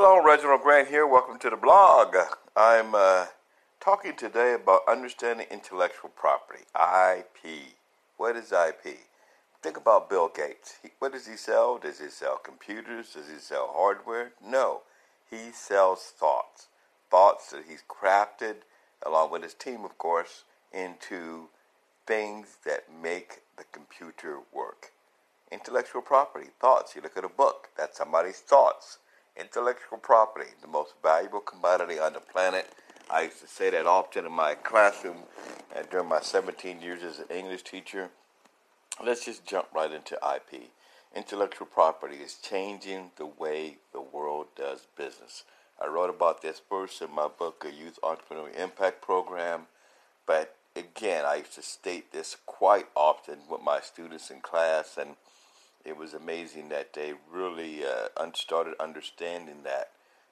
Hello, Reginald Grant here. Welcome to the blog. I'm uh, talking today about understanding intellectual property, IP. What is IP? Think about Bill Gates. He, what does he sell? Does he sell computers? Does he sell hardware? No. He sells thoughts. Thoughts that he's crafted, along with his team, of course, into things that make the computer work. Intellectual property, thoughts. You look at a book, that's somebody's thoughts. Intellectual property, the most valuable commodity on the planet. I used to say that often in my classroom and during my 17 years as an English teacher. Let's just jump right into IP. Intellectual property is changing the way the world does business. I wrote about this first in my book, A Youth Entrepreneur Impact Program. But again, I used to state this quite often with my students in class, and it was amazing that they really uh, started understanding that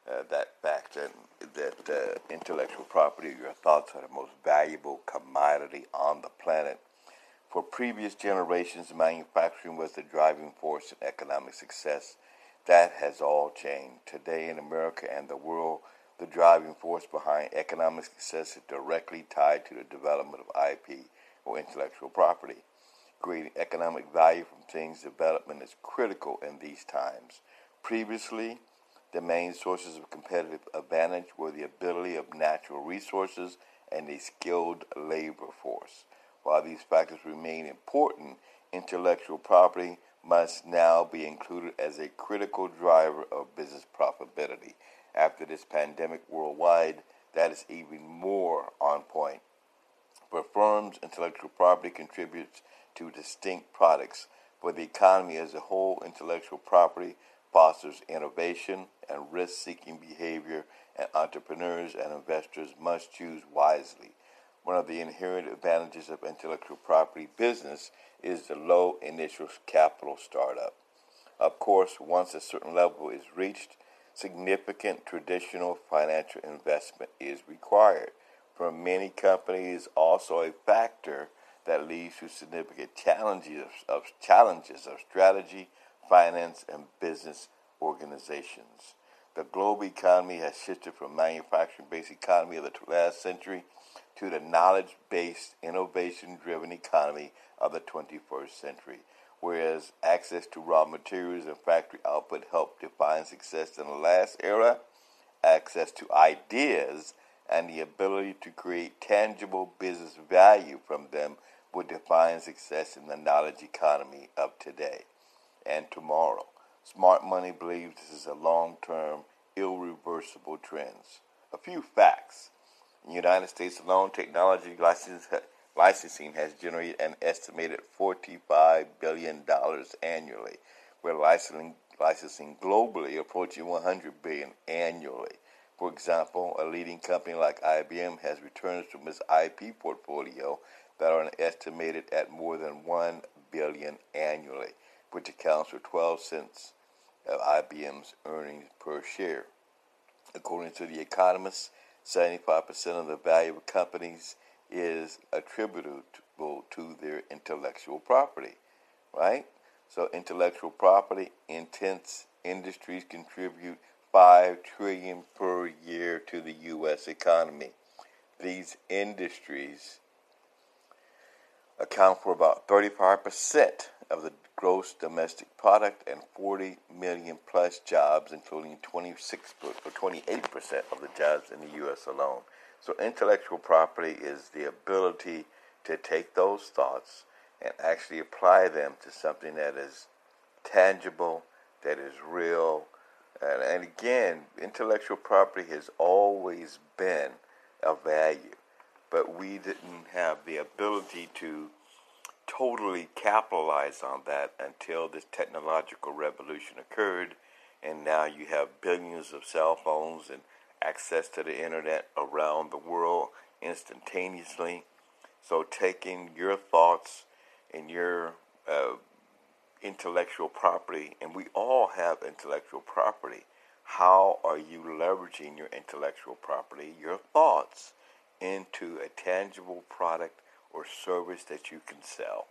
uh, that fact and that uh, intellectual property, your thoughts, are the most valuable commodity on the planet. For previous generations, manufacturing was the driving force in economic success. That has all changed. Today in America and the world, the driving force behind economic success is directly tied to the development of IP or intellectual property. Creating economic value from things development is critical in these times. Previously, the main sources of competitive advantage were the ability of natural resources and a skilled labor force. While these factors remain important, intellectual property must now be included as a critical driver of business profitability. After this pandemic worldwide, that is even more on point. For firms, intellectual property contributes to distinct products. For the economy as a whole, intellectual property fosters innovation and risk seeking behavior, and entrepreneurs and investors must choose wisely. One of the inherent advantages of intellectual property business is the low initial capital startup. Of course, once a certain level is reached, significant traditional financial investment is required. For many companies, also a factor that leads to significant challenges of, challenges of strategy, finance, and business organizations. The global economy has shifted from manufacturing-based economy of the last century to the knowledge based, innovation driven economy of the 21st century. Whereas access to raw materials and factory output helped define success in the last era, access to ideas and the ability to create tangible business value from them would define success in the knowledge economy of today and tomorrow. Smart money believes this is a long term, irreversible trend. A few facts. In the United States alone, technology licensing has generated an estimated $45 billion annually, where licensing, licensing globally approaching 100 billion annually. For example, a leading company like IBM has returns from its IP portfolio that are estimated at more than 1 billion annually, which accounts for 12 cents of IBM's earnings per share. According to The Economist, 75% of the value of companies is attributable to their intellectual property, right? So intellectual property intense industries contribute 5 trillion per year to the US economy. These industries account for about 35% of the gross domestic product and 40 million plus jobs, including 26 or 28 percent of the jobs in the U.S. alone. So, intellectual property is the ability to take those thoughts and actually apply them to something that is tangible, that is real. And, and again, intellectual property has always been of value, but we didn't have the ability to totally capitalize on that until this technological revolution occurred. And now you have billions of cell phones and access to the internet around the world instantaneously. So, taking your thoughts and your uh, intellectual property, and we all have intellectual property. How are you leveraging your intellectual property, your thoughts, into a tangible product or service that you can sell,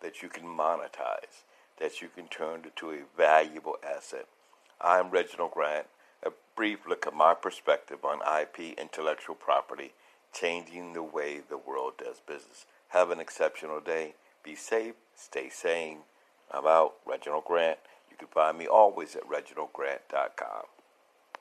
that you can monetize, that you can turn into a valuable asset. I'm Reginald Grant, a brief look at my perspective on IP, intellectual property, changing the way the world does business. Have an exceptional day. Be safe. Stay sane. I'm out. Reginald Grant. You can find me always at reginaldgrant.com.